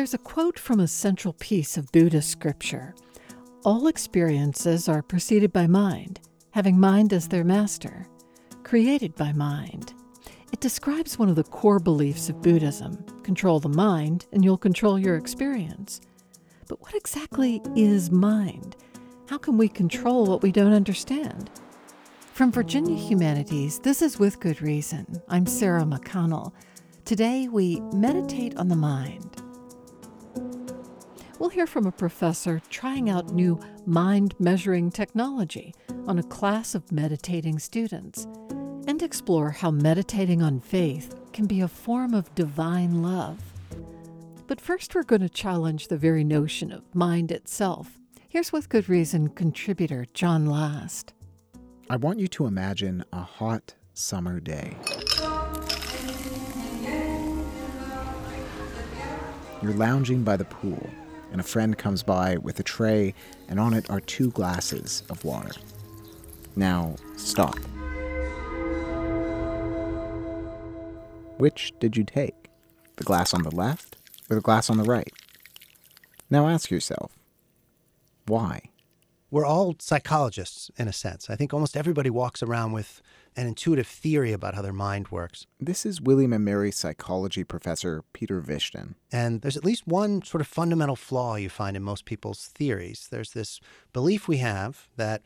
There's a quote from a central piece of Buddhist scripture All experiences are preceded by mind, having mind as their master, created by mind. It describes one of the core beliefs of Buddhism control the mind, and you'll control your experience. But what exactly is mind? How can we control what we don't understand? From Virginia Humanities, this is With Good Reason. I'm Sarah McConnell. Today we meditate on the mind. We'll hear from a professor trying out new mind measuring technology on a class of meditating students and explore how meditating on faith can be a form of divine love. But first, we're going to challenge the very notion of mind itself. Here's with good reason contributor John Last. I want you to imagine a hot summer day. You're lounging by the pool, and a friend comes by with a tray, and on it are two glasses of water. Now, stop. Which did you take? The glass on the left or the glass on the right? Now ask yourself, why? We're all psychologists in a sense. I think almost everybody walks around with an intuitive theory about how their mind works. This is William and Mary psychology professor Peter Vishton. And there's at least one sort of fundamental flaw you find in most people's theories. There's this belief we have that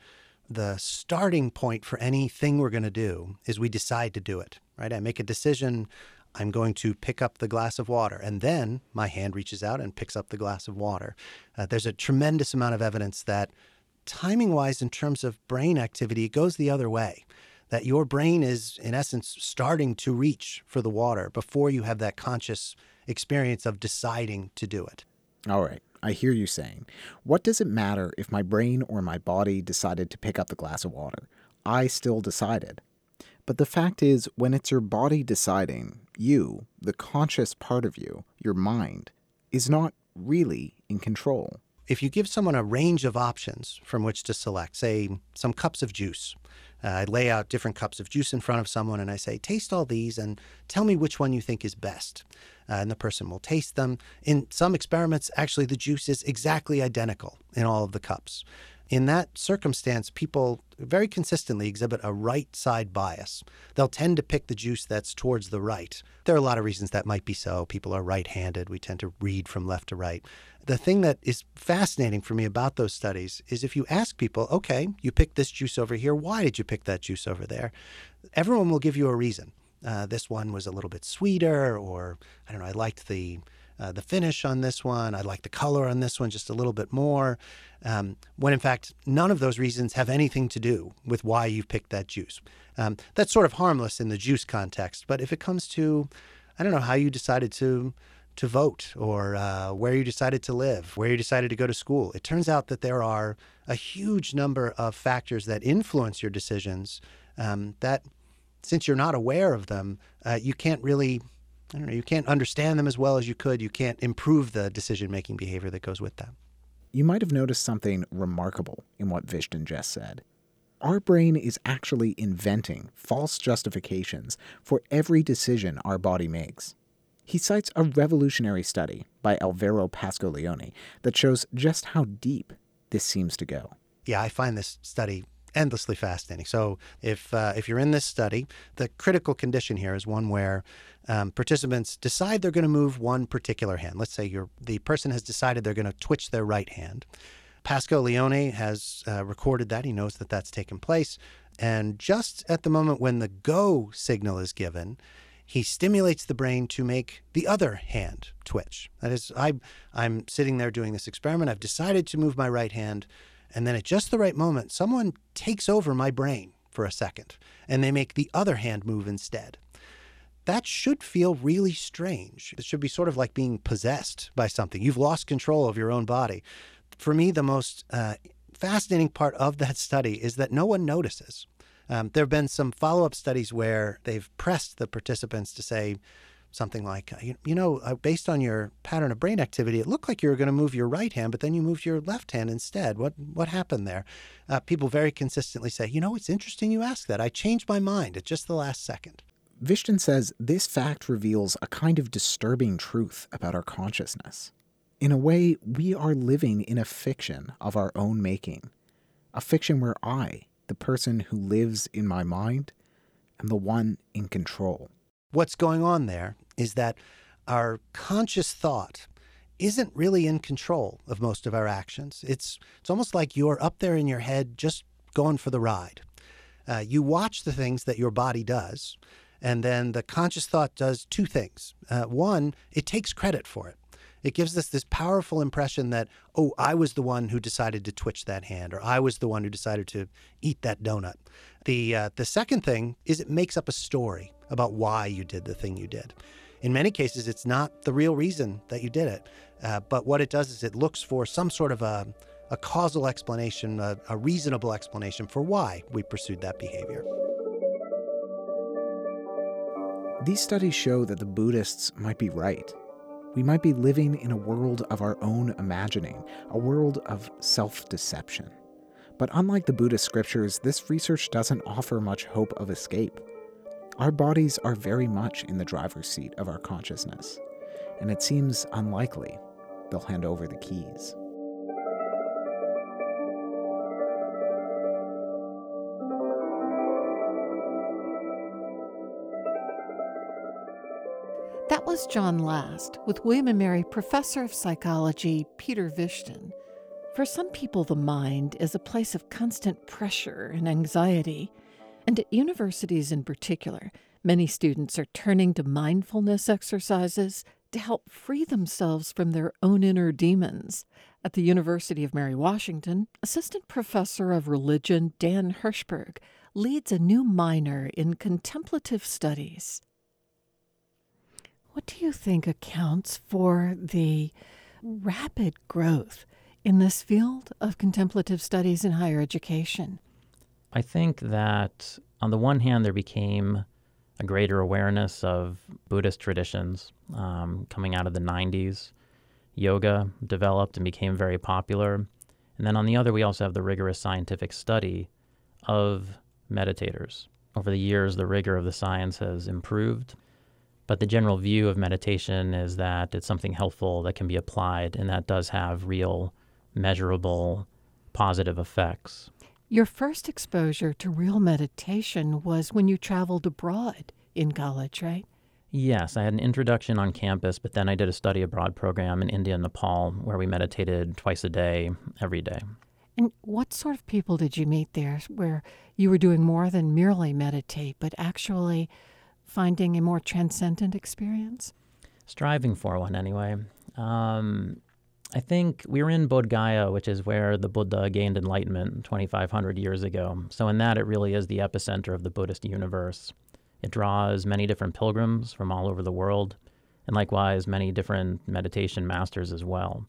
the starting point for anything we're going to do is we decide to do it right? I make a decision. I'm going to pick up the glass of water. And then my hand reaches out and picks up the glass of water. Uh, there's a tremendous amount of evidence that, timing wise, in terms of brain activity, it goes the other way. That your brain is, in essence, starting to reach for the water before you have that conscious experience of deciding to do it. All right. I hear you saying. What does it matter if my brain or my body decided to pick up the glass of water? I still decided. But the fact is, when it's your body deciding, you, the conscious part of you, your mind, is not really in control. If you give someone a range of options from which to select, say some cups of juice, uh, I lay out different cups of juice in front of someone and I say, taste all these and tell me which one you think is best. Uh, and the person will taste them. In some experiments, actually, the juice is exactly identical in all of the cups. In that circumstance, people very consistently exhibit a right side bias. They'll tend to pick the juice that's towards the right. There are a lot of reasons that might be so. People are right handed. We tend to read from left to right. The thing that is fascinating for me about those studies is if you ask people, okay, you picked this juice over here, why did you pick that juice over there? Everyone will give you a reason. Uh, this one was a little bit sweeter, or I don't know, I liked the uh, the finish on this one. I like the color on this one just a little bit more. Um, when in fact, none of those reasons have anything to do with why you picked that juice. Um, that's sort of harmless in the juice context. But if it comes to, I don't know, how you decided to to vote or uh, where you decided to live, where you decided to go to school, it turns out that there are a huge number of factors that influence your decisions um, that, since you're not aware of them, uh, you can't really I don't know, you can't understand them as well as you could. You can't improve the decision making behavior that goes with them. You might have noticed something remarkable in what Vishton just said. Our brain is actually inventing false justifications for every decision our body makes. He cites a revolutionary study by Alvaro Pascual-Leone that shows just how deep this seems to go. Yeah, I find this study endlessly fascinating. So, if uh, if you're in this study, the critical condition here is one where um, participants decide they're going to move one particular hand. Let's say you're, the person has decided they're going to twitch their right hand. Pascual-Leone has uh, recorded that. He knows that that's taken place. And just at the moment when the go signal is given, he stimulates the brain to make the other hand twitch. That is, I, I'm sitting there doing this experiment. I've decided to move my right hand. And then at just the right moment, someone takes over my brain for a second and they make the other hand move instead. That should feel really strange. It should be sort of like being possessed by something. You've lost control of your own body. For me, the most uh, fascinating part of that study is that no one notices. Um, there have been some follow up studies where they've pressed the participants to say, something like, you, you know, uh, based on your pattern of brain activity, it looked like you were going to move your right hand, but then you moved your left hand instead. What what happened there? Uh, people very consistently say, you know, it's interesting you ask that. I changed my mind at just the last second. Vishton says this fact reveals a kind of disturbing truth about our consciousness. In a way, we are living in a fiction of our own making, a fiction where I, the person who lives in my mind, am the one in control. What's going on there is that our conscious thought isn't really in control of most of our actions. It's, it's almost like you're up there in your head just going for the ride. Uh, you watch the things that your body does, and then the conscious thought does two things. Uh, one, it takes credit for it. It gives us this powerful impression that, oh, I was the one who decided to twitch that hand, or I was the one who decided to eat that donut. The, uh, the second thing is it makes up a story about why you did the thing you did. In many cases, it's not the real reason that you did it, uh, but what it does is it looks for some sort of a, a causal explanation, a, a reasonable explanation for why we pursued that behavior. These studies show that the Buddhists might be right. We might be living in a world of our own imagining, a world of self deception. But unlike the Buddhist scriptures, this research doesn't offer much hope of escape. Our bodies are very much in the driver's seat of our consciousness, and it seems unlikely they'll hand over the keys. That was John Last with William and Mary Professor of Psychology Peter Vishton. For some people, the mind is a place of constant pressure and anxiety. And at universities in particular, many students are turning to mindfulness exercises to help free themselves from their own inner demons. At the University of Mary Washington, Assistant Professor of Religion Dan Hirshberg leads a new minor in contemplative studies. What do you think accounts for the rapid growth in this field of contemplative studies in higher education? I think that on the one hand, there became a greater awareness of Buddhist traditions um, coming out of the 90s. Yoga developed and became very popular. And then on the other, we also have the rigorous scientific study of meditators. Over the years, the rigor of the science has improved, but the general view of meditation is that it's something helpful that can be applied and that does have real, measurable, positive effects. Your first exposure to real meditation was when you traveled abroad in college, right? Yes, I had an introduction on campus, but then I did a study abroad program in India and Nepal where we meditated twice a day, every day. And what sort of people did you meet there where you were doing more than merely meditate, but actually finding a more transcendent experience? Striving for one, anyway. Um, I think we were in Bodh Gaya, which is where the Buddha gained enlightenment 2,500 years ago. So, in that, it really is the epicenter of the Buddhist universe. It draws many different pilgrims from all over the world, and likewise, many different meditation masters as well.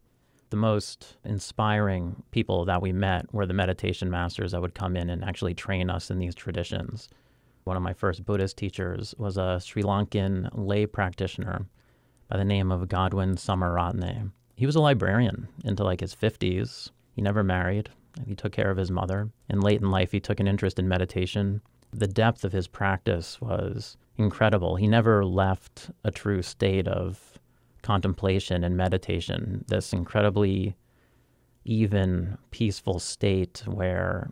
The most inspiring people that we met were the meditation masters that would come in and actually train us in these traditions. One of my first Buddhist teachers was a Sri Lankan lay practitioner by the name of Godwin Samararatne. He was a librarian into like his 50s. He never married. And he took care of his mother. And late in life, he took an interest in meditation. The depth of his practice was incredible. He never left a true state of contemplation and meditation, this incredibly even, peaceful state where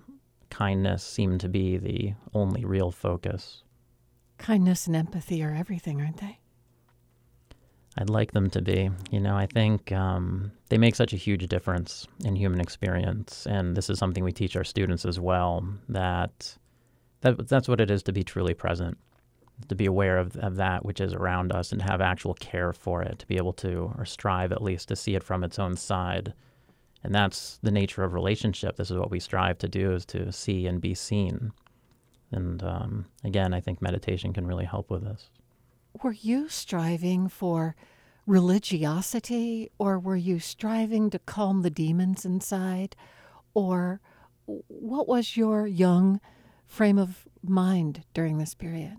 kindness seemed to be the only real focus. Kindness and empathy are everything, aren't they? I'd like them to be. You know, I think um, they make such a huge difference in human experience, and this is something we teach our students as well. That that that's what it is to be truly present, to be aware of, of that which is around us, and have actual care for it, to be able to or strive at least to see it from its own side, and that's the nature of relationship. This is what we strive to do: is to see and be seen. And um, again, I think meditation can really help with this were you striving for religiosity or were you striving to calm the demons inside? Or what was your young frame of mind during this period?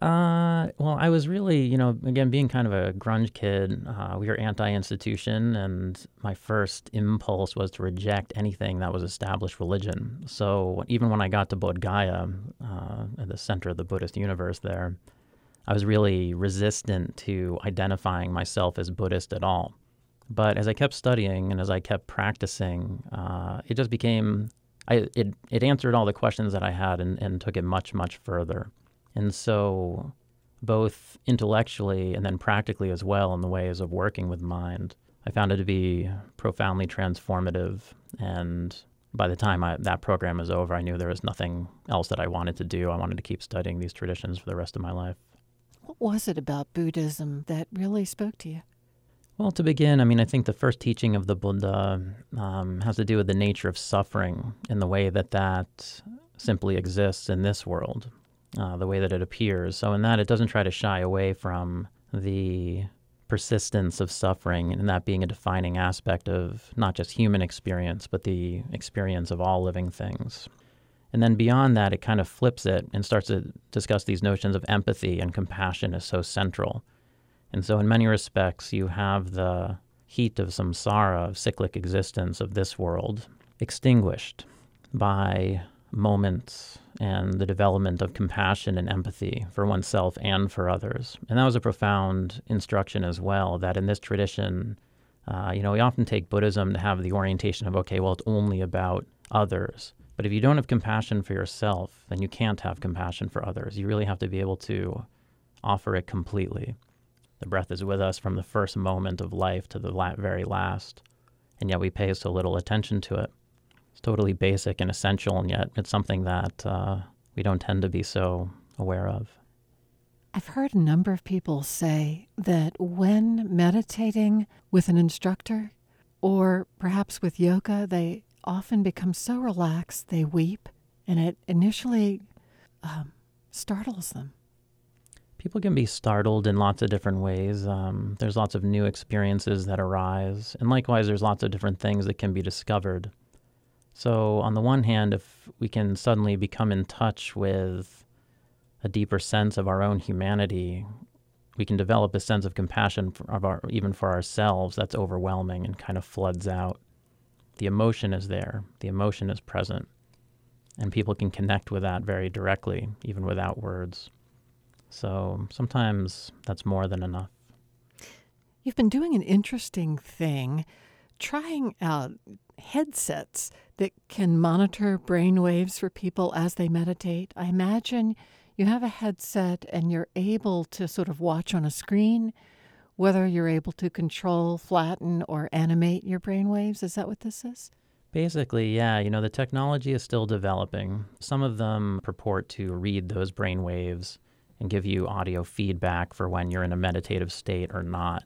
Uh, well, I was really, you know, again, being kind of a grunge kid, uh, we were anti institution, and my first impulse was to reject anything that was established religion. So even when I got to Bodh Gaya, uh, at the center of the Buddhist universe there, I was really resistant to identifying myself as Buddhist at all. But as I kept studying and as I kept practicing, uh, it just became, I, it, it answered all the questions that I had and, and took it much, much further. And so, both intellectually and then practically as well, in the ways of working with mind, I found it to be profoundly transformative. And by the time I, that program was over, I knew there was nothing else that I wanted to do. I wanted to keep studying these traditions for the rest of my life. What was it about Buddhism that really spoke to you? Well, to begin, I mean, I think the first teaching of the Buddha um, has to do with the nature of suffering and the way that that simply exists in this world, uh, the way that it appears. So, in that, it doesn't try to shy away from the persistence of suffering and that being a defining aspect of not just human experience, but the experience of all living things. And then beyond that, it kind of flips it and starts to discuss these notions of empathy and compassion as so central. And so, in many respects, you have the heat of samsara, of cyclic existence of this world, extinguished by moments and the development of compassion and empathy for oneself and for others. And that was a profound instruction as well, that in this tradition, uh, you know, we often take Buddhism to have the orientation of, okay, well, it's only about others. But if you don't have compassion for yourself, then you can't have compassion for others. You really have to be able to offer it completely. The breath is with us from the first moment of life to the very last, and yet we pay so little attention to it. It's totally basic and essential, and yet it's something that uh, we don't tend to be so aware of. I've heard a number of people say that when meditating with an instructor or perhaps with yoga, they often become so relaxed they weep, and it initially um, startles them. People can be startled in lots of different ways. Um, there's lots of new experiences that arise, and likewise, there's lots of different things that can be discovered. So, on the one hand, if we can suddenly become in touch with a deeper sense of our own humanity, we can develop a sense of compassion of our, even for ourselves that's overwhelming and kind of floods out. The emotion is there, the emotion is present, and people can connect with that very directly, even without words. So sometimes that's more than enough. You've been doing an interesting thing, trying out headsets that can monitor brain waves for people as they meditate. I imagine you have a headset and you're able to sort of watch on a screen whether you're able to control, flatten, or animate your brain waves. Is that what this is? Basically, yeah. You know, the technology is still developing. Some of them purport to read those brain waves and give you audio feedback for when you're in a meditative state or not.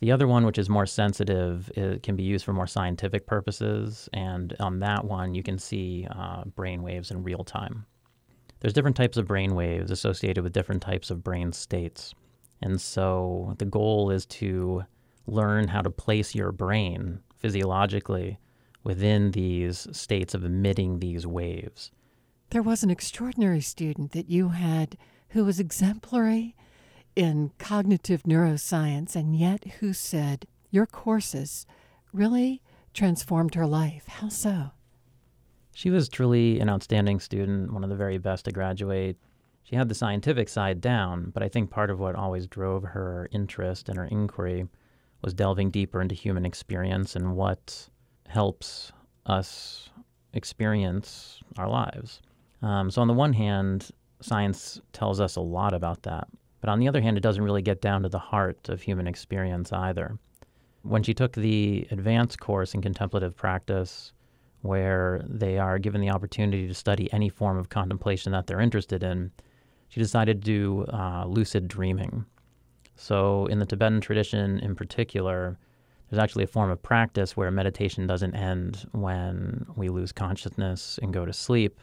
The other one, which is more sensitive, it can be used for more scientific purposes, and on that one, you can see uh, brain waves in real time. There's different types of brain waves associated with different types of brain states. And so the goal is to learn how to place your brain physiologically within these states of emitting these waves. There was an extraordinary student that you had who was exemplary in cognitive neuroscience and yet who said your courses really transformed her life. How so? She was truly an outstanding student, one of the very best to graduate. She had the scientific side down, but I think part of what always drove her interest and her inquiry was delving deeper into human experience and what helps us experience our lives. Um, so, on the one hand, science tells us a lot about that. But on the other hand, it doesn't really get down to the heart of human experience either. When she took the advanced course in contemplative practice, where they are given the opportunity to study any form of contemplation that they're interested in, she decided to do uh, lucid dreaming. So, in the Tibetan tradition in particular, there's actually a form of practice where meditation doesn't end when we lose consciousness and go to sleep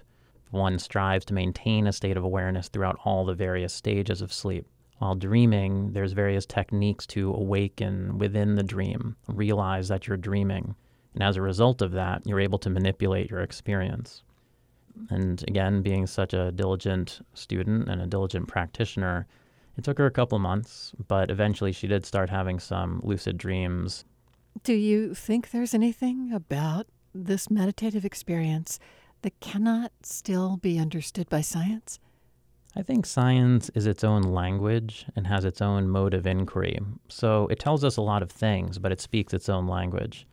one strives to maintain a state of awareness throughout all the various stages of sleep. While dreaming, there's various techniques to awaken within the dream, realize that you're dreaming. And as a result of that, you're able to manipulate your experience. And again, being such a diligent student and a diligent practitioner, it took her a couple months, but eventually she did start having some lucid dreams. Do you think there's anything about this meditative experience that cannot still be understood by science? I think science is its own language and has its own mode of inquiry. So it tells us a lot of things, but it speaks its own language.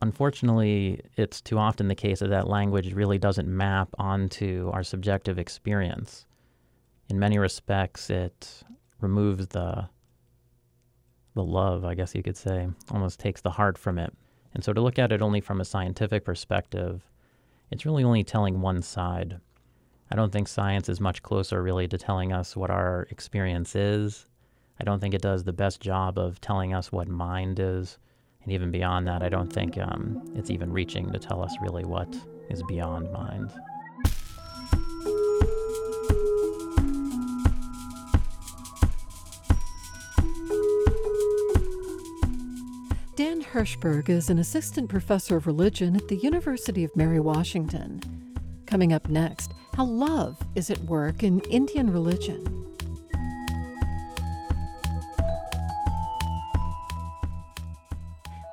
Unfortunately, it's too often the case that that language really doesn't map onto our subjective experience. In many respects, it removes the the love, I guess you could say, almost takes the heart from it. And so to look at it only from a scientific perspective, it's really only telling one side. I don't think science is much closer really to telling us what our experience is. I don't think it does the best job of telling us what mind is. And even beyond that, I don't think um, it's even reaching to tell us really what is beyond mind. Dan Hirshberg is an assistant professor of religion at the University of Mary Washington. Coming up next, how love is at work in Indian religion.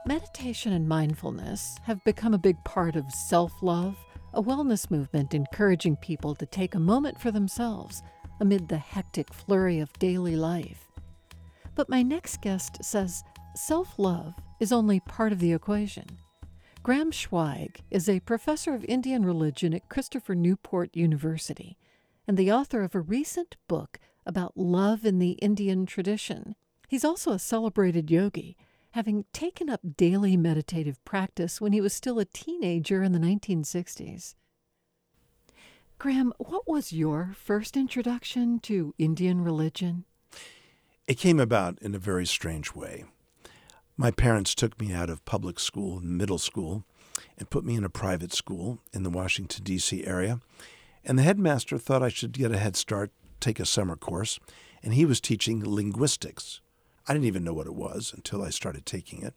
Meditation and mindfulness have become a big part of self love, a wellness movement encouraging people to take a moment for themselves amid the hectic flurry of daily life. But my next guest says self love is only part of the equation. Graham Schweig is a professor of Indian religion at Christopher Newport University and the author of a recent book about love in the Indian tradition. He's also a celebrated yogi, having taken up daily meditative practice when he was still a teenager in the 1960s. Graham, what was your first introduction to Indian religion? It came about in a very strange way. My parents took me out of public school, middle school, and put me in a private school in the Washington, D.C. area. And the headmaster thought I should get a head start, take a summer course, and he was teaching linguistics. I didn't even know what it was until I started taking it.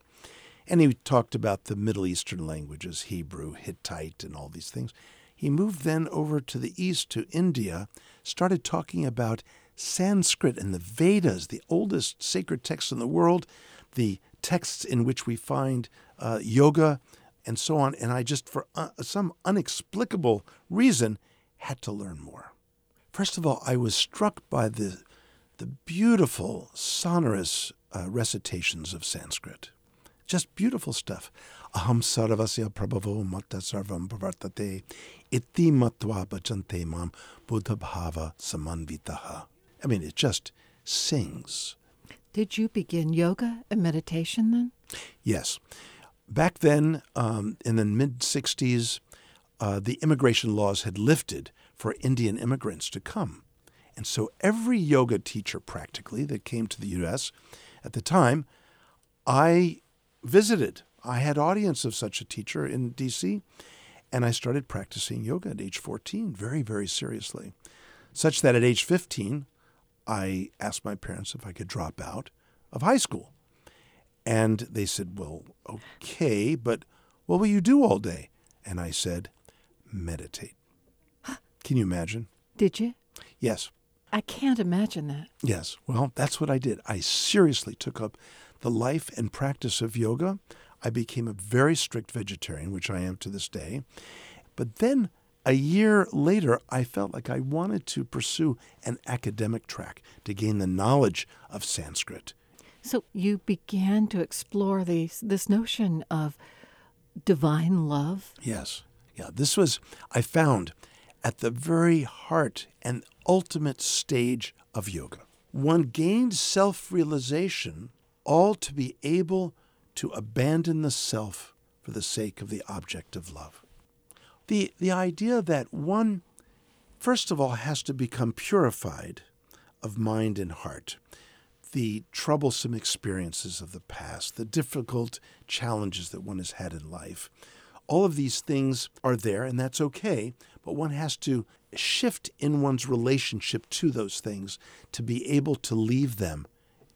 And he talked about the Middle Eastern languages, Hebrew, Hittite, and all these things. He moved then over to the east to India, started talking about Sanskrit and the Vedas, the oldest sacred texts in the world, the texts in which we find uh, yoga and so on. And I just, for uh, some unexplicable reason, had to learn more. First of all, I was struck by the, the beautiful, sonorous uh, recitations of Sanskrit. Just beautiful stuff. Aham sarvasya prabhavo matta sarvam pravartate iti matva bhajante mam buddha bhava samanvitaha. I mean, it just sings did you begin yoga and meditation then? Yes. Back then, um, in the mid 60s, uh, the immigration laws had lifted for Indian immigrants to come. And so every yoga teacher, practically, that came to the U.S. at the time, I visited. I had audience of such a teacher in D.C., and I started practicing yoga at age 14 very, very seriously. Such that at age 15, I asked my parents if I could drop out of high school. And they said, Well, okay, but what will you do all day? And I said, Meditate. Can you imagine? Did you? Yes. I can't imagine that. Yes. Well, that's what I did. I seriously took up the life and practice of yoga. I became a very strict vegetarian, which I am to this day. But then a year later, I felt like I wanted to pursue an academic track to gain the knowledge of Sanskrit. So you began to explore these, this notion of divine love? Yes. Yeah, this was, I found, at the very heart and ultimate stage of yoga. One gained self realization, all to be able to abandon the self for the sake of the object of love the, the idea that one, first of all, has to become purified of mind and heart. The troublesome experiences of the past, the difficult challenges that one has had in life, all of these things are there, and that's okay, but one has to shift in one's relationship to those things to be able to leave them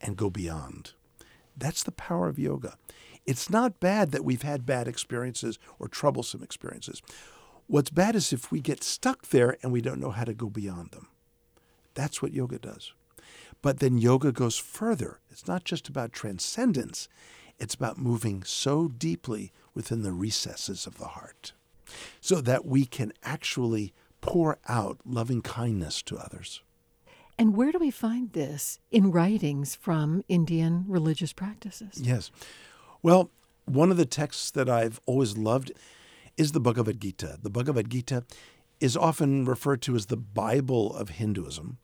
and go beyond. That's the power of yoga. It's not bad that we've had bad experiences or troublesome experiences. What's bad is if we get stuck there and we don't know how to go beyond them. That's what yoga does. But then yoga goes further. It's not just about transcendence, it's about moving so deeply within the recesses of the heart so that we can actually pour out loving kindness to others. And where do we find this? In writings from Indian religious practices. Yes. Well, one of the texts that I've always loved is the Bhagavad Gita. The Bhagavad Gita is often referred to as the Bible of Hinduism.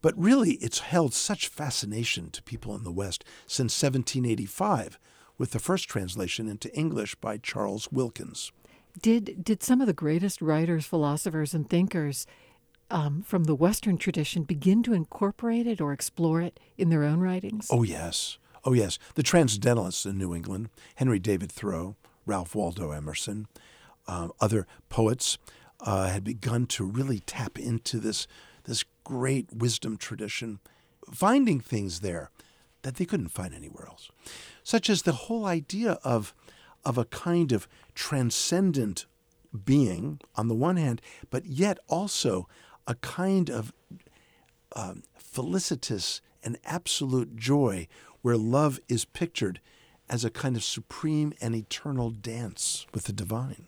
But really, it's held such fascination to people in the West since 1785, with the first translation into English by Charles Wilkins. Did did some of the greatest writers, philosophers, and thinkers um, from the Western tradition begin to incorporate it or explore it in their own writings? Oh yes, oh yes. The Transcendentalists in New England, Henry David Thoreau, Ralph Waldo Emerson, uh, other poets uh, had begun to really tap into this this great wisdom tradition, finding things there that they couldn't find anywhere else, such as the whole idea of of a kind of transcendent being on the one hand, but yet also a kind of um, felicitous and absolute joy where love is pictured as a kind of supreme and eternal dance with the divine.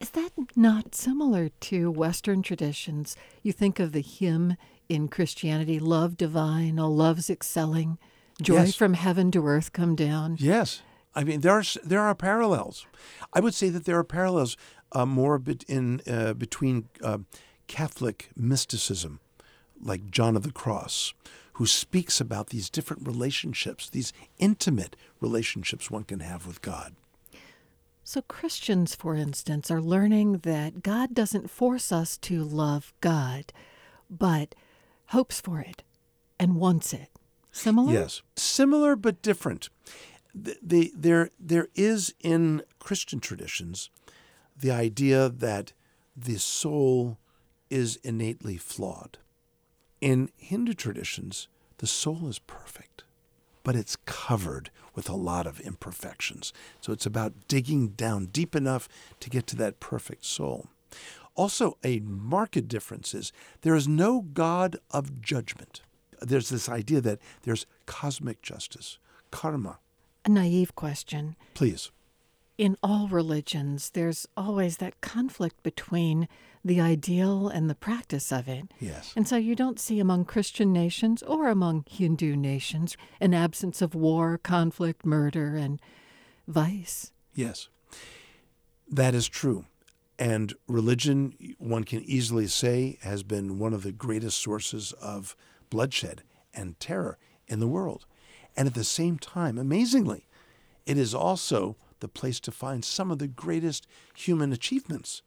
Is that not similar to Western traditions? You think of the hymn in Christianity, Love Divine, all love's excelling, joy Yes. from heaven to earth come down. Yes, I mean there are there are parallels. I would say that there are parallels uh, more bit in uh, between uh, Catholic mysticism, like John of the Cross, who speaks about these different relationships, these intimate relationships one can have with God. So, Christians, for instance, are learning that God doesn't force us to love God, but hopes for it and wants it. Similar? Yes, similar but different. The, the, there, there is in Christian traditions the idea that the soul is innately flawed. In Hindu traditions, the soul is perfect, but it's covered with a lot of imperfections. So it's about digging down deep enough to get to that perfect soul. Also, a marked difference is there is no God of judgment. There's this idea that there's cosmic justice, karma. A naive question. Please. In all religions, there's always that conflict between the ideal and the practice of it. Yes. And so you don't see among Christian nations or among Hindu nations an absence of war, conflict, murder, and vice. Yes. That is true. And religion, one can easily say, has been one of the greatest sources of bloodshed and terror in the world. And at the same time, amazingly, it is also the place to find some of the greatest human achievements.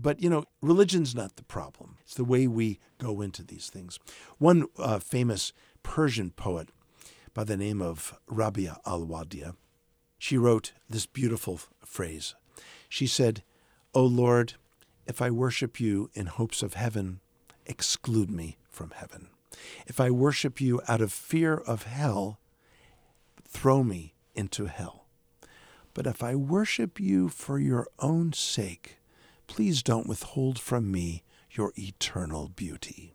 But, you know, religion's not the problem. It's the way we go into these things. One uh, famous Persian poet by the name of Rabia al Adawiyya, she wrote this beautiful phrase. She said, O Lord, if I worship you in hopes of heaven, exclude me from heaven. If I worship you out of fear of hell, throw me into hell. But if I worship you for your own sake, please don't withhold from me your eternal beauty.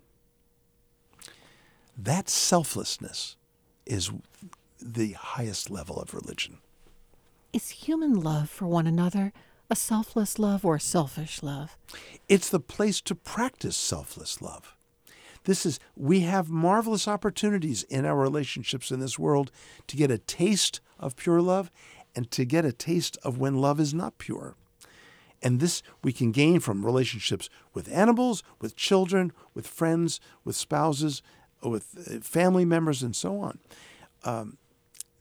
That selflessness is the highest level of religion. Is human love for one another a selfless love or a selfish love? It's the place to practice selfless love. This is, we have marvelous opportunities in our relationships in this world to get a taste of pure love and to get a taste of when love is not pure. And this we can gain from relationships with animals, with children, with friends, with spouses, with uh, family members, and so on. Um,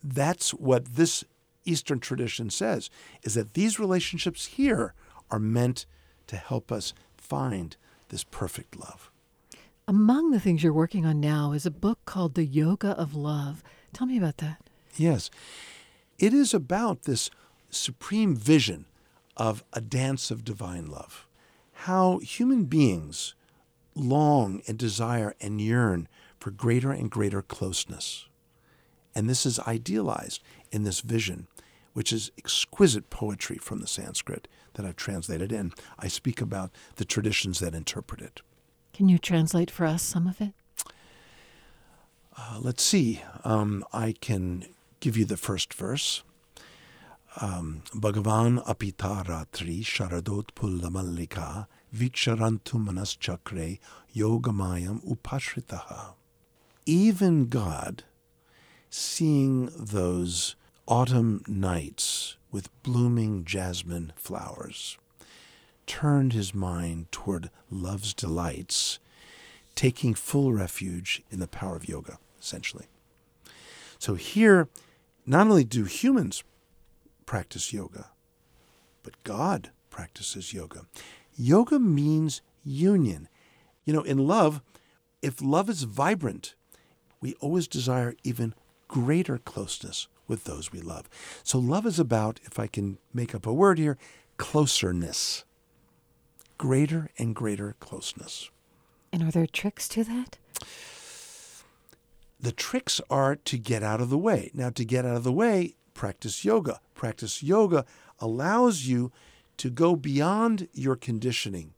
that's what this Eastern tradition says, is that these relationships here are meant to help us find this perfect love. Among the things you're working on now is a book called The Yoga of Love. Tell me about that. Yes. It is about this supreme vision of a dance of divine love. How human beings long and desire and yearn for greater and greater closeness. And this is idealized in this vision, which is exquisite poetry from the Sanskrit that I've translated in. I speak about the traditions that interpret it. Can you translate for us some of it? Uh, let's see. Um, I can give you the first verse. Um, Bhagavan apita ratri sharadot pulla mallika viksharantumanas chakre yogamayam upashritaha. Even God, seeing those autumn nights with blooming jasmine flowers, turned his mind toward love's delights, taking full refuge in the power of yoga, essentially. So here, not only do humans practice yoga, but God practices yoga. Yoga means union. You know, in love, if love is vibrant, we always desire even greater closeness with those we love. So love is about, if I can make up a word here, closerness. Greater and greater closeness. And are there tricks to that? The tricks are to get out of the way. Now, to get out of the way, practice yoga. Practice yoga allows you to go beyond your conditioning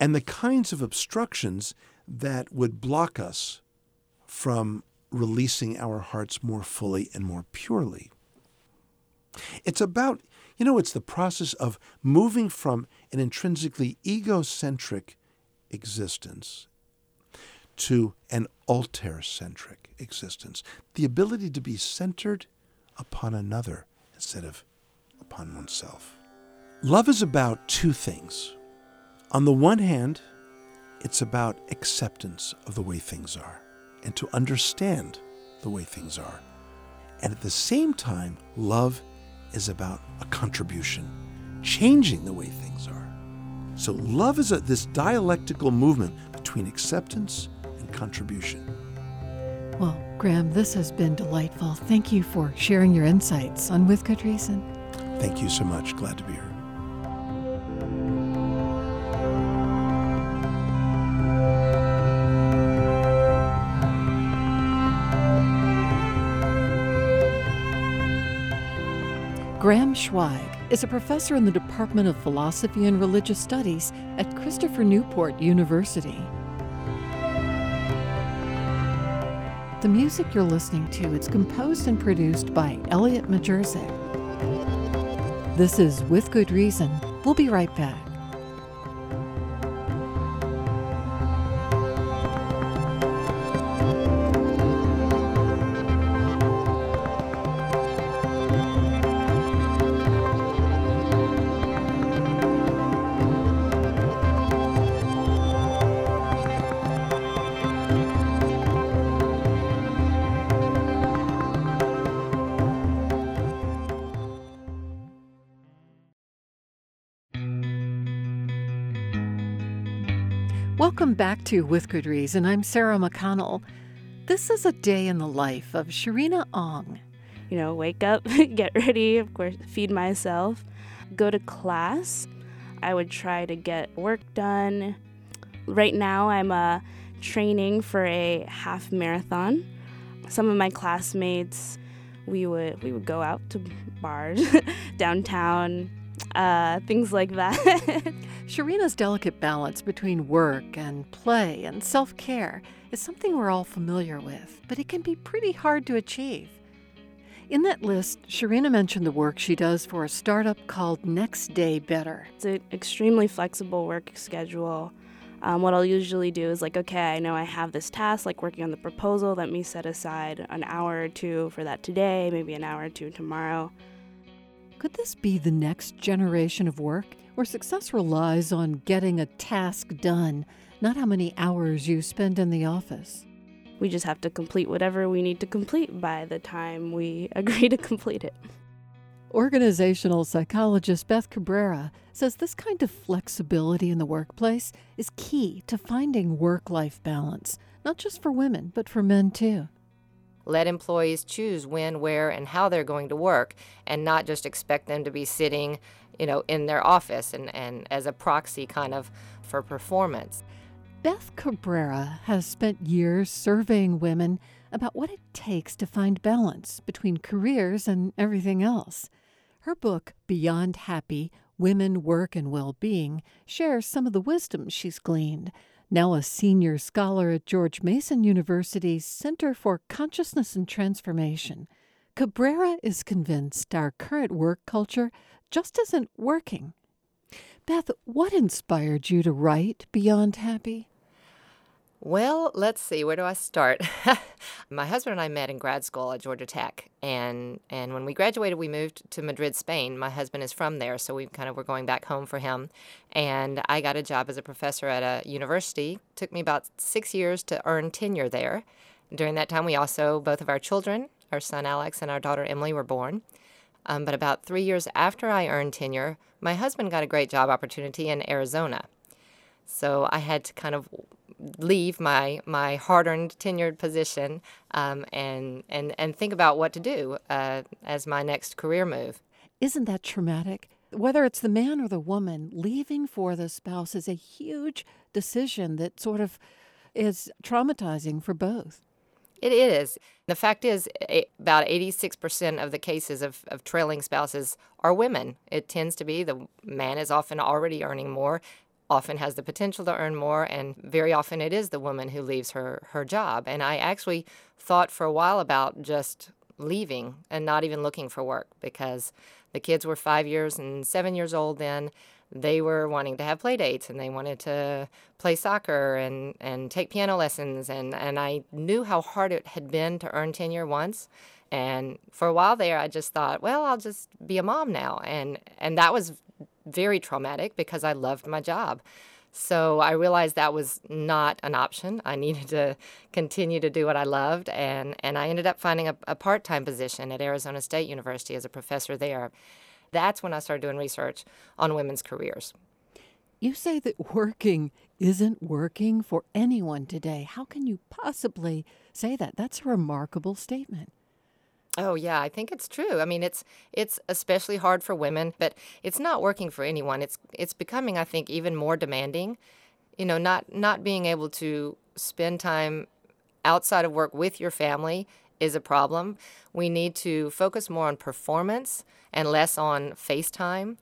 and the kinds of obstructions that would block us from releasing our hearts more fully and more purely. It's about, you know, it's the process of moving from an intrinsically egocentric existence to an alter-centric existence, the ability to be centered upon another instead of upon oneself. Love is about two things. On the one hand, it's about acceptance of the way things are and to understand the way things are. And at the same time, love is about a contribution, changing the way things are. So love is a, this dialectical movement between acceptance and contribution. Well, Graham, this has been delightful. Thank you for sharing your insights on With Good Reason. Thank you so much. Glad to be here. Graham Schweig is a professor in the Department of Philosophy and Religious Studies at Christopher Newport University. The music you're listening to is composed and produced by Elliot Majerzik. This is With Good Reason. We'll be right back. Welcome back to With Good Reason. I'm Sarah McConnell. This is a day in the life of Sharina Ong. You know, wake up, get ready, of course, feed myself, go to class. I would try to get work done. Right now, I'm uh, training for a half marathon. Some of my classmates, we would we would go out to bars downtown, uh, things like that. Sharina's delicate balance between work and play and self care is something we're all familiar with, but it can be pretty hard to achieve. In that list, Sharina mentioned the work she does for a startup called Next Day Better. It's an extremely flexible work schedule. Um, what I'll usually do is like, okay, I know I have this task, like working on the proposal. Let me set aside an hour or two for that today, maybe an hour or two tomorrow. Could this be the next generation of work? where success relies on getting a task done, not how many hours you spend in the office. We just have to complete whatever we need to complete by the time we agree to complete it. Organizational psychologist Beth Cabrera says this kind of flexibility in the workplace is key to finding work life balance, not just for women, but for men too. Let employees choose when, where, and how they're going to work, and not just expect them to be sitting you know, in their office and, and as a proxy kind of for performance. Beth Cabrera has spent years surveying women about what it takes to find balance between careers and everything else. Her book, Beyond Happy Women, Work, and Well Being, shares some of the wisdom she's gleaned. Now a senior scholar at George Mason University's Center for Consciousness and Transformation, Cabrera is convinced our current work culture just isn't working. Beth, what inspired you to write Beyond Happy? Well, let's see. Where do I start? My husband and I met in grad school at Georgia Tech, and and when we graduated, we moved to Madrid, Spain. My husband is from there, so we kind of were going back home for him. And I got a job as a professor at a university. took me about six years to earn tenure there. During that time, we also both of our children, our son Alex and our daughter Emily, were born. Um, but about three years after I earned tenure, my husband got a great job opportunity in Arizona. So I had to kind of leave my my hard-earned tenured position um, and and and think about what to do uh, as my next career move. Isn't that traumatic? Whether it's the man or the woman, leaving for the spouse is a huge decision that sort of is traumatizing for both. It is. The fact is, about 86% of the cases of, of trailing spouses are women. It tends to be the man is often already earning more often has the potential to earn more, and very often it is the woman who leaves her, her job. And I actually thought for a while about just leaving and not even looking for work because the kids were five years and seven years old then. They were wanting to have play dates and they wanted to play soccer and, and take piano lessons. And, and I knew how hard it had been to earn tenure once. And for a while there, I just thought, well, I'll just be a mom now. And, and that was very traumatic because I loved my job. So I realized that was not an option. I needed to continue to do what I loved, and, and I ended up finding a, a part time position at Arizona State University as a professor there. That's when I started doing research on women's careers. You say that working isn't working for anyone today. How can you possibly say that? That's a remarkable statement. Oh yeah, I think it's true. I mean, it's it's especially hard for women, but it's not working for anyone. It's it's becoming, I think, even more demanding. You know, not not being able to spend time outside of work with your family is a problem. We need to focus more on performance and less on FaceTime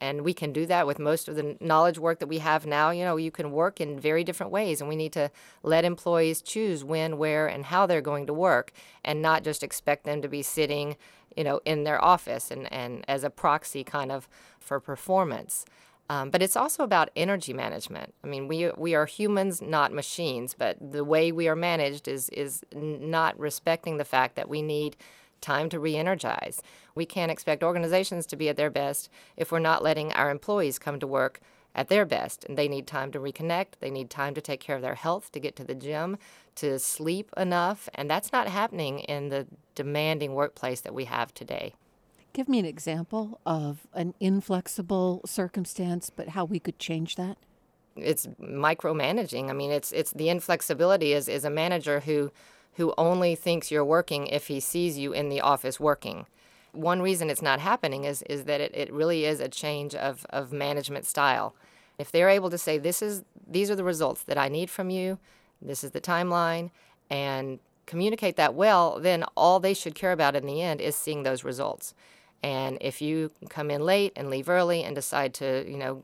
and we can do that with most of the knowledge work that we have now. You know, you can work in very different ways, and we need to let employees choose when, where, and how they're going to work, and not just expect them to be sitting, you know, in their office and, and as a proxy kind of for performance. Um, but it's also about energy management. I mean, we we are humans, not machines. But the way we are managed is is not respecting the fact that we need time to re energize. We can't expect organizations to be at their best if we're not letting our employees come to work at their best. And they need time to reconnect, they need time to take care of their health, to get to the gym, to sleep enough. And that's not happening in the demanding workplace that we have today. Give me an example of an inflexible circumstance, but how we could change that. It's micromanaging. I mean, it's it's the inflexibility is is a manager who who only thinks you're working if he sees you in the office working. One reason it's not happening is, is that it, it really is a change of, of management style. If they're able to say, this is, these are the results that I need from you, this is the timeline, and communicate that well, then all they should care about in the end is seeing those results. And if you come in late and leave early and decide to, you know,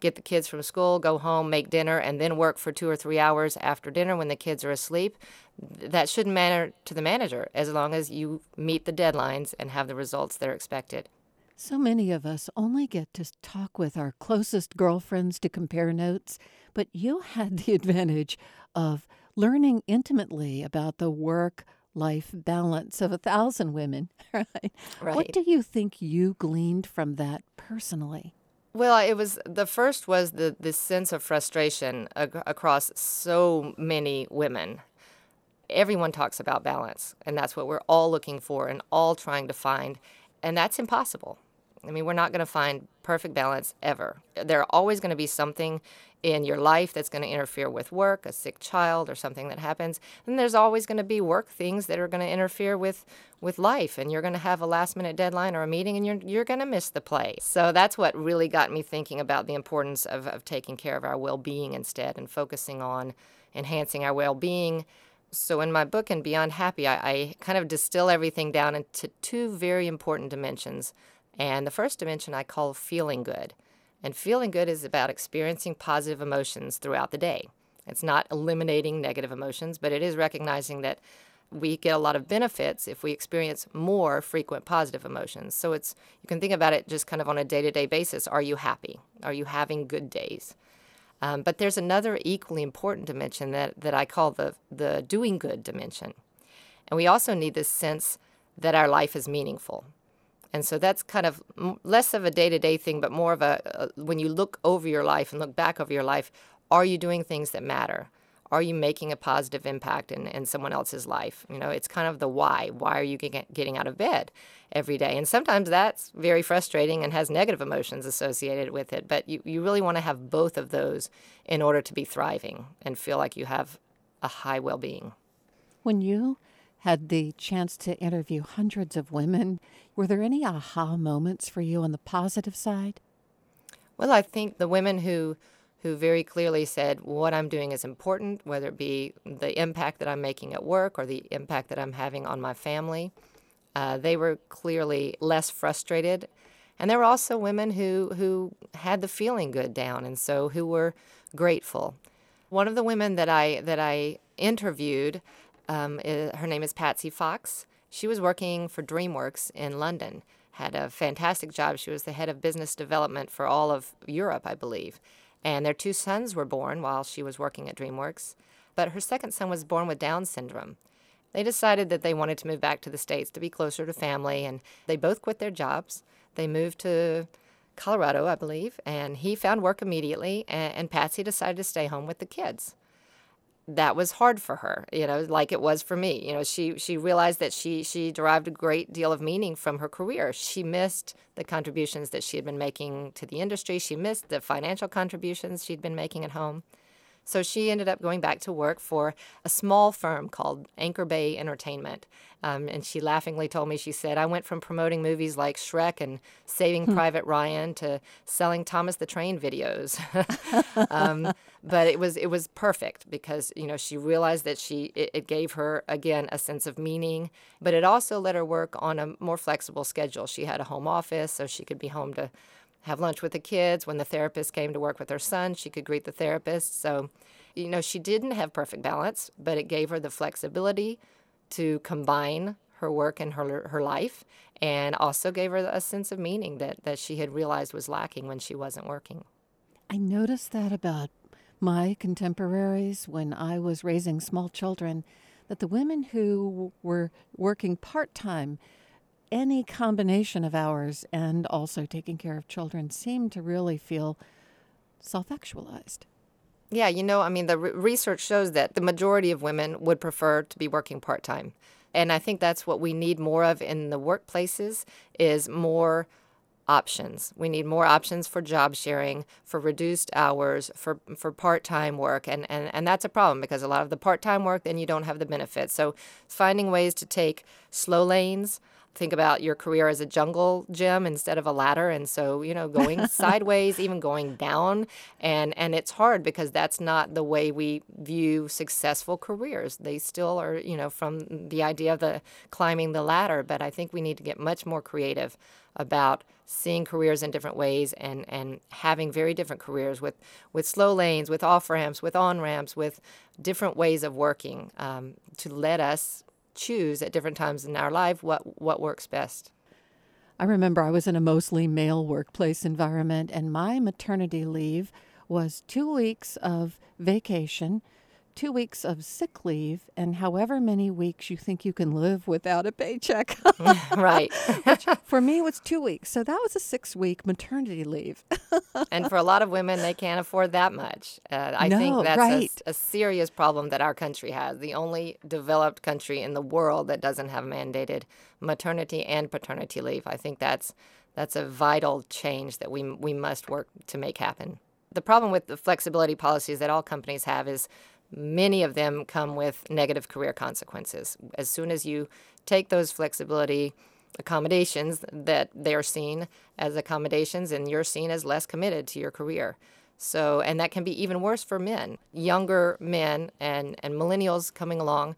get the kids from school, go home, make dinner, and then work for two or three hours after dinner when the kids are asleep, that shouldn't matter to the manager as long as you meet the deadlines and have the results that are expected. So many of us only get to talk with our closest girlfriends to compare notes, but you had the advantage of learning intimately about the work life balance of a thousand women, right? Right. What do you think you gleaned from that personally? Well, it was the first was the this sense of frustration ag- across so many women. Everyone talks about balance, and that's what we're all looking for and all trying to find, and that's impossible. I mean, we're not going to find perfect balance ever. There are always going to be something in your life that's going to interfere with work, a sick child or something that happens. And there's always going to be work things that are going to interfere with with life and you're going to have a last minute deadline or a meeting and you're you're going to miss the play. So that's what really got me thinking about the importance of, of taking care of our well-being instead and focusing on enhancing our well-being. So in my book and Beyond Happy, I, I kind of distill everything down into two very important dimensions. And the first dimension I call feeling good. And feeling good is about experiencing positive emotions throughout the day. It's not eliminating negative emotions, but it is recognizing that we get a lot of benefits if we experience more frequent positive emotions. So it's you can think about it just kind of on a day-to-day basis. Are you happy? Are you having good days? Um, but there's another equally important dimension that, that I call the the doing good dimension, and we also need this sense that our life is meaningful. And so that's kind of less of a day-to-day thing, but more of a, a when you look over your life and look back over your life, are you doing things that matter? are you making a positive impact in, in someone else's life? You know, it's kind of the why. Why are you get, getting out of bed every day? And sometimes that's very frustrating and has negative emotions associated with it. But you, you really want to have both of those in order to be thriving and feel like you have a high well being. When you had the chance to interview hundreds of women, were there any aha moments for you on the positive side? Well, I think the women who who very clearly said what I'm doing is important, whether it be the impact that I'm making at work or the impact that I'm having on my family. Uh, they were clearly less frustrated. And there were also women who, who had the feeling good down and so who were grateful. One of the women that I, that I interviewed, um, is, her name is Patsy Fox. She was working for DreamWorks in London, had a fantastic job. She was the head of business development for all of Europe, I believe and their two sons were born while she was working at DreamWorks. But her second son was born with Down syndrome. They decided that they wanted to move back to the States to be closer to family, and they both quit their jobs. They moved to Colorado, I believe, and he found work immediately, and, and Patsy decided to stay home with the kids that was hard for her, you know, like it was for me. You know, she she realized that she she derived a great deal of meaning from her career. She missed the contributions that she had been making to the industry. She missed the financial contributions she'd been making at home. So she ended up going back to work for a small firm called Anchor Bay Entertainment. Um, and she laughingly told me, she said, I went from promoting movies like Shrek and Saving hmm. Private Ryan to selling Thomas the Train videos. um, but it was it was perfect because you know she realized that she it, it, gave her again a sense of meaning, but it also let her work on a more flexible schedule. She had a home office, so she could be home to have lunch with the kids. When the therapist came to work with her son, she could greet the therapist. So, you know, she didn't have perfect balance, but it gave her the flexibility to combine her work and her her life and also gave her a sense of meaning that that she had realized was lacking when she wasn't working. I noticed that about my contemporaries when I was raising small children that the women who were working part-time any combination of hours and also taking care of children seem to really feel self actualized. Yeah, you know, I mean, the re- research shows that the majority of women would prefer to be working part time. And I think that's what we need more of in the workplaces is more options. We need more options for job sharing, for reduced hours, for for part-time work. And, and, and that's a problem because a lot of the part-time work then you don't have the benefits. So finding ways to take slow lanes, think about your career as a jungle gym instead of a ladder. And so you know going sideways even going down. And and it's hard because that's not the way we view successful careers. They still are you know from the idea of the climbing the ladder. But i think we need to get much more creative about seeing careers in different ways and and having very different careers with with slow lanes with off ramps with on ramps with different ways of working um, to let us choose at different times in our life what, what works best. I remember I was in a mostly male workplace environment, and my maternity leave was two weeks of vacation two weeks of sick leave and however many weeks you think you can live without a paycheck. right. Which for me it was two weeks. So that was a six week maternity leave. and for a lot of women, they can't afford that much. Uh, I no, think that's right. a, a, serious problem that our country has. The only developed country in the world that doesn't have mandated maternity and paternity leave. I think that's that's a vital change that we we must work to make happen. The problem with the flexibility policies that all companies have is many of them come with negative career consequences. As soon as you take those flexibility accommodations that they're seen as accommodations and you're seen as less committed to your career. So, and that can be even worse for men. Younger men and, and millennials coming along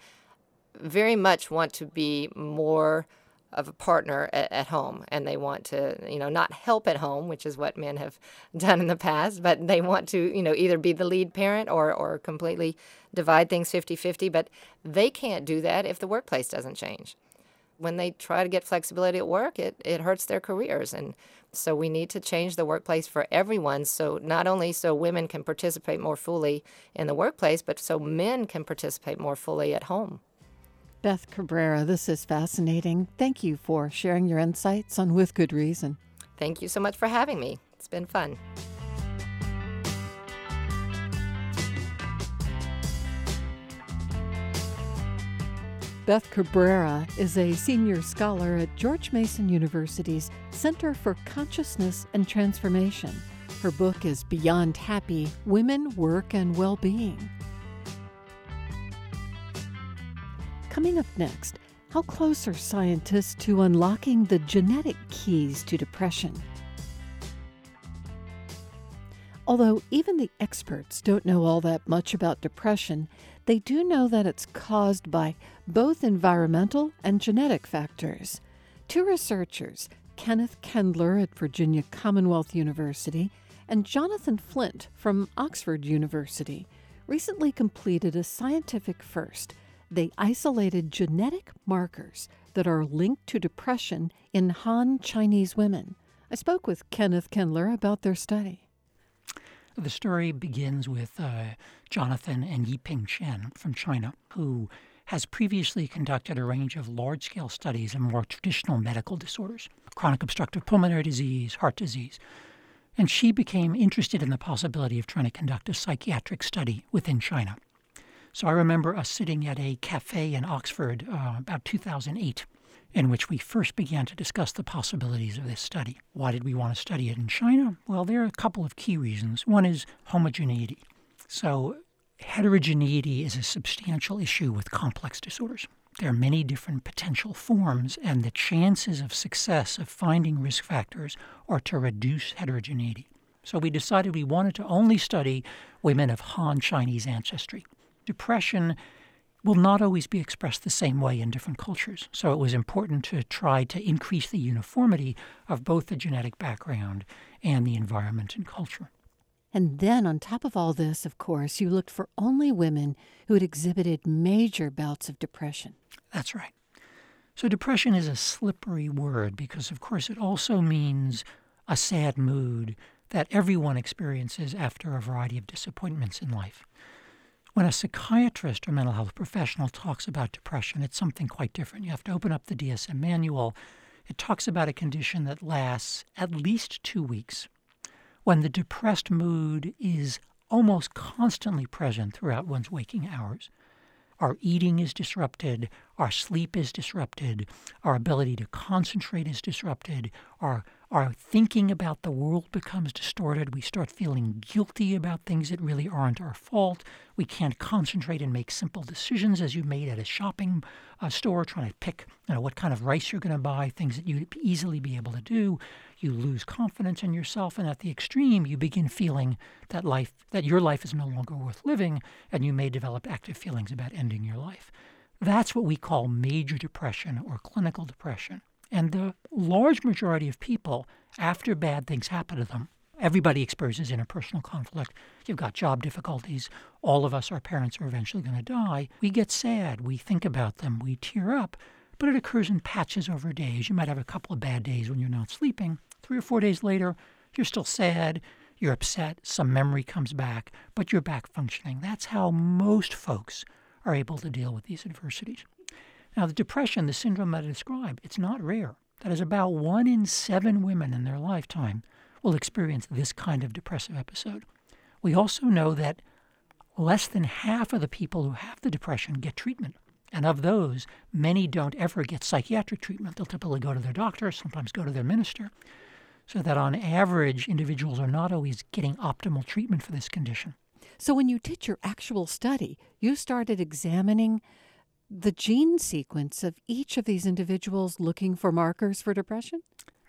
very much want to be more of a partner at, at, home and they want to you know not help at home which is what men have done in the past but they want to you know either be the lead parent or or completely divide things 50-50 but they can't do that if the workplace doesn't change. When they try to get flexibility at work it, it hurts their careers and so we need to change the workplace for everyone so not only so women can participate more fully in the workplace but so men can participate more fully at home Beth Cabrera, this is fascinating. Thank you for sharing your insights on With Good Reason. Thank you so much for having me. It's been fun. Beth Cabrera is a senior scholar at George Mason University's Center for Consciousness and Transformation. Her book is Beyond Happy Women, Work, and Well-Being. Coming up next, how close are scientists to unlocking the genetic keys to depression? Although even the experts don't know all that much about depression, they do know that it's caused by both environmental and genetic factors. Two researchers, Kenneth Kendler at Virginia Commonwealth University and Jonathan Flint from Oxford University, recently completed a scientific first they isolated genetic markers that are linked to depression in Han Chinese women. I spoke with Kenneth Kendler about their study. The story begins with uh, Jonathan and Yiping Chen from China, who has previously conducted a range of large scale studies in more traditional medical disorders chronic obstructive pulmonary disease, heart disease. And she became interested in the possibility of trying to conduct a psychiatric study within China. So I remember us sitting at a cafe in Oxford uh, about 2008 in which we first began to discuss the possibilities of this study. Why did we want to study it in China? Well, there are a couple of key reasons. One is homogeneity. So, heterogeneity is a substantial issue with complex disorders. There are many different potential forms, and the chances of success of finding risk factors are to reduce heterogeneity. So, we decided we wanted to only study women of Han Chinese ancestry depression will not always be expressed the same way in different cultures. So it was important to try to increase the uniformity of both the genetic background and the environment and culture. And then, on top of all this, of course, you looked for only women who had exhibited major bouts of depression. That's right. So, depression is a slippery word because, of course, it also means a sad mood that everyone experiences after a variety of disappointments in life. When a psychiatrist or mental health professional talks about depression, it's something quite different. You have to open up the DSM manual. It talks about a condition that lasts at least two weeks when the depressed mood is almost constantly present throughout one's waking hours. Our eating is disrupted, our sleep is disrupted, our ability to concentrate is disrupted, our our thinking about the world becomes distorted. We start feeling guilty about things that really aren't our fault. We can't concentrate and make simple decisions as you made at a shopping uh, store, trying to pick you know, what kind of rice you're going to buy, things that you'd easily be able to do. You lose confidence in yourself, and at the extreme, you begin feeling that life, that your life is no longer worth living, and you may develop active feelings about ending your life. That's what we call major depression or clinical depression. And the large majority of people, after bad things happen to them, everybody experiences interpersonal conflict. You've got job difficulties. All of us, our parents, are eventually going to die. We get sad. We think about them. We tear up. But it occurs in patches over days. You might have a couple of bad days when you're not sleeping. Three or four days later, you're still sad. You're upset. Some memory comes back, but you're back functioning. That's how most folks are able to deal with these adversities. Now, the depression, the syndrome that I described, it's not rare. That is about one in seven women in their lifetime will experience this kind of depressive episode. We also know that less than half of the people who have the depression get treatment. And of those, many don't ever get psychiatric treatment. They'll typically go to their doctor, sometimes go to their minister. So that on average, individuals are not always getting optimal treatment for this condition. So when you did your actual study, you started examining the gene sequence of each of these individuals looking for markers for depression?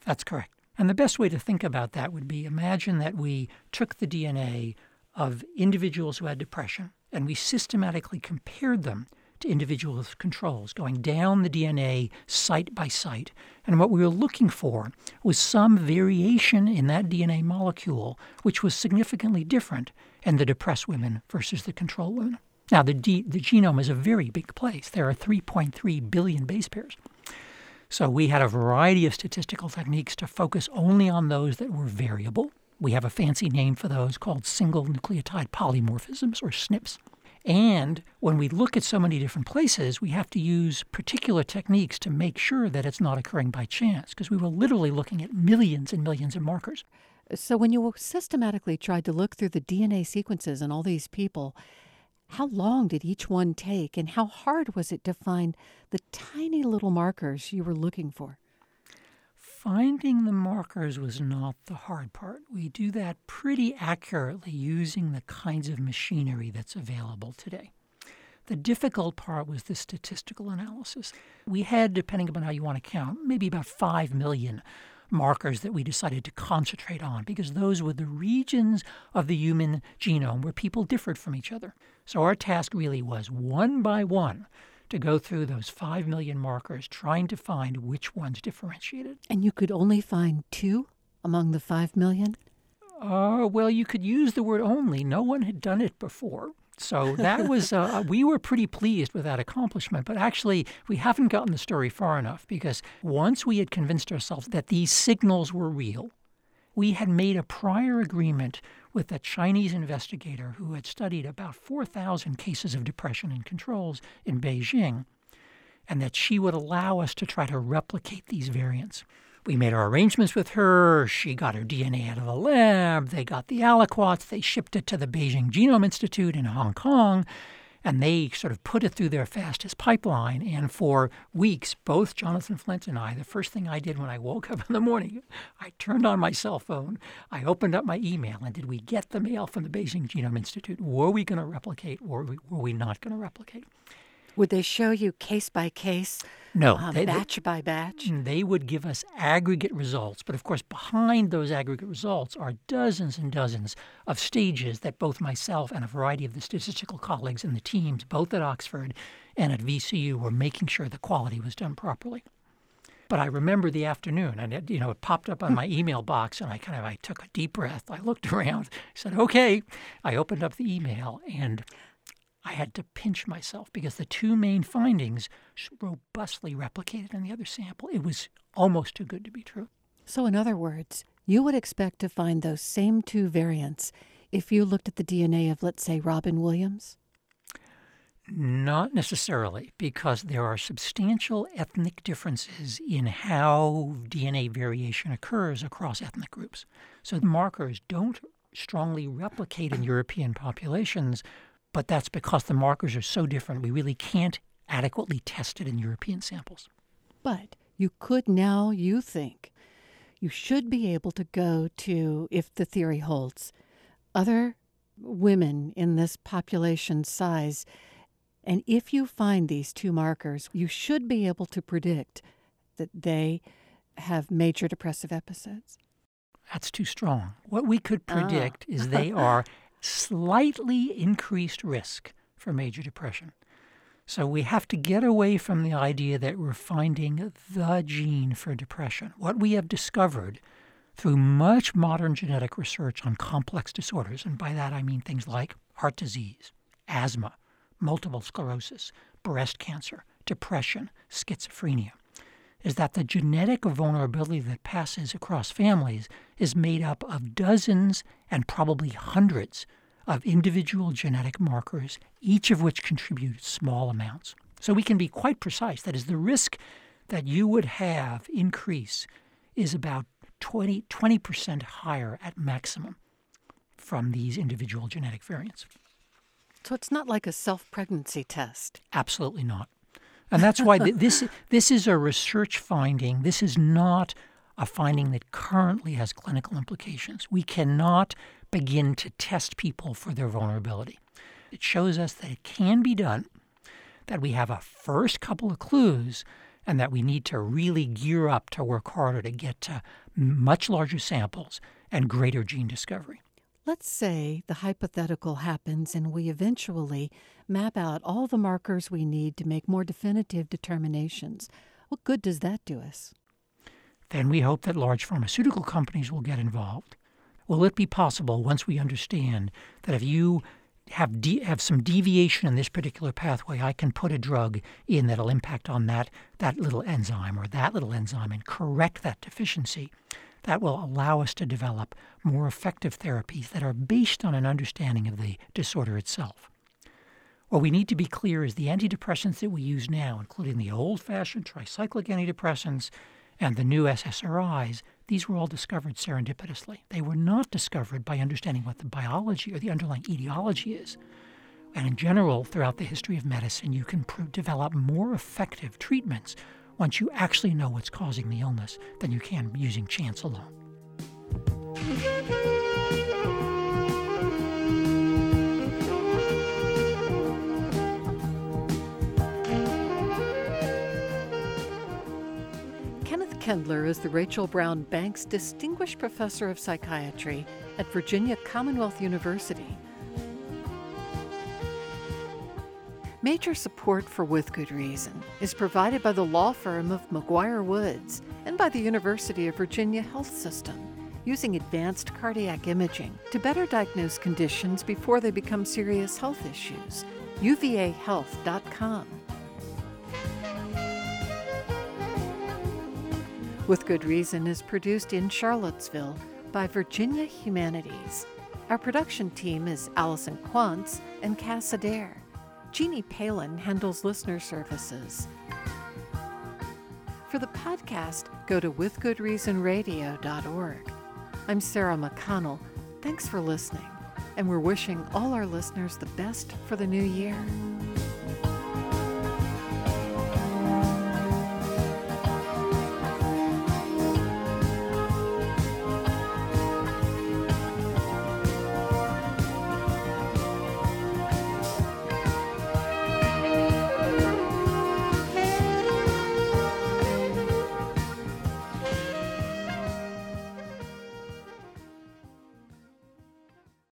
That's correct. And the best way to think about that would be imagine that we took the DNA of individuals who had depression and we systematically compared them to individual controls, going down the DNA site by site. And what we were looking for was some variation in that DNA molecule, which was significantly different in the depressed women versus the control women. Now, the, D, the genome is a very big place. There are 3.3 billion base pairs. So we had a variety of statistical techniques to focus only on those that were variable. We have a fancy name for those called single nucleotide polymorphisms, or SNPs. And when we look at so many different places, we have to use particular techniques to make sure that it's not occurring by chance, because we were literally looking at millions and millions of markers. So, when you systematically tried to look through the DNA sequences in all these people, how long did each one take, and how hard was it to find the tiny little markers you were looking for? Finding the markers was not the hard part. We do that pretty accurately using the kinds of machinery that's available today. The difficult part was the statistical analysis. We had, depending upon how you want to count, maybe about 5 million markers that we decided to concentrate on because those were the regions of the human genome where people differed from each other. So our task really was one by one to go through those 5 million markers trying to find which ones differentiated. And you could only find two among the 5 million? Uh, well, you could use the word only. No one had done it before. So that was, uh, we were pretty pleased with that accomplishment. But actually, we haven't gotten the story far enough because once we had convinced ourselves that these signals were real, we had made a prior agreement with a Chinese investigator who had studied about 4,000 cases of depression and controls in Beijing, and that she would allow us to try to replicate these variants. We made our arrangements with her. She got her DNA out of the lab. They got the aliquots. They shipped it to the Beijing Genome Institute in Hong Kong. And they sort of put it through their fastest pipeline. And for weeks, both Jonathan Flint and I, the first thing I did when I woke up in the morning, I turned on my cell phone, I opened up my email, and did we get the mail from the Beijing Genome Institute? Were we going to replicate or were we not going to replicate? Would they show you case by case? No, uh, they, batch they, by batch. Mm, they would give us aggregate results, but of course, behind those aggregate results are dozens and dozens of stages that both myself and a variety of the statistical colleagues in the teams, both at Oxford and at VCU, were making sure the quality was done properly. But I remember the afternoon, and it, you know, it popped up on my email box, and I kind of I took a deep breath. I looked around, said, "Okay." I opened up the email, and I had to pinch myself because the two main findings robustly replicated in the other sample. It was almost too good to be true. So, in other words, you would expect to find those same two variants if you looked at the DNA of, let's say, Robin Williams? Not necessarily, because there are substantial ethnic differences in how DNA variation occurs across ethnic groups. So the markers don't strongly replicate in European populations but that's because the markers are so different, we really can't adequately test it in European samples. But you could now, you think, you should be able to go to, if the theory holds, other women in this population size. And if you find these two markers, you should be able to predict that they have major depressive episodes. That's too strong. What we could ah. predict is they are slightly increased risk for major depression. So we have to get away from the idea that we're finding the gene for depression. What we have discovered through much modern genetic research on complex disorders, and by that I mean things like heart disease, asthma, multiple sclerosis, breast cancer, depression, schizophrenia, is that the genetic vulnerability that passes across families is made up of dozens and probably hundreds of individual genetic markers, each of which contribute small amounts. So we can be quite precise. That is, the risk that you would have increase is about 20, 20% higher at maximum from these individual genetic variants. So it's not like a self pregnancy test. Absolutely not. And that's why this, this is a research finding. This is not a finding that currently has clinical implications. We cannot begin to test people for their vulnerability. It shows us that it can be done, that we have a first couple of clues, and that we need to really gear up to work harder to get to much larger samples and greater gene discovery. Let's say the hypothetical happens and we eventually map out all the markers we need to make more definitive determinations. What good does that do us? Then we hope that large pharmaceutical companies will get involved. Will it be possible once we understand that if you have de- have some deviation in this particular pathway, I can put a drug in that'll impact on that that little enzyme or that little enzyme and correct that deficiency. That will allow us to develop more effective therapies that are based on an understanding of the disorder itself. What we need to be clear is the antidepressants that we use now, including the old fashioned tricyclic antidepressants and the new SSRIs, these were all discovered serendipitously. They were not discovered by understanding what the biology or the underlying etiology is. And in general, throughout the history of medicine, you can develop more effective treatments once you actually know what's causing the illness than you can using chance alone. Kendler is the Rachel Brown Banks Distinguished Professor of Psychiatry at Virginia Commonwealth University. Major support for With Good Reason is provided by the law firm of McGuire Woods and by the University of Virginia Health System, using advanced cardiac imaging to better diagnose conditions before they become serious health issues. UVAHealth.com. With Good Reason is produced in Charlottesville by Virginia Humanities. Our production team is Allison Quantz and Cass Adair. Jeannie Palin handles listener services. For the podcast, go to withgoodreasonradio.org. I'm Sarah McConnell. Thanks for listening, and we're wishing all our listeners the best for the new year.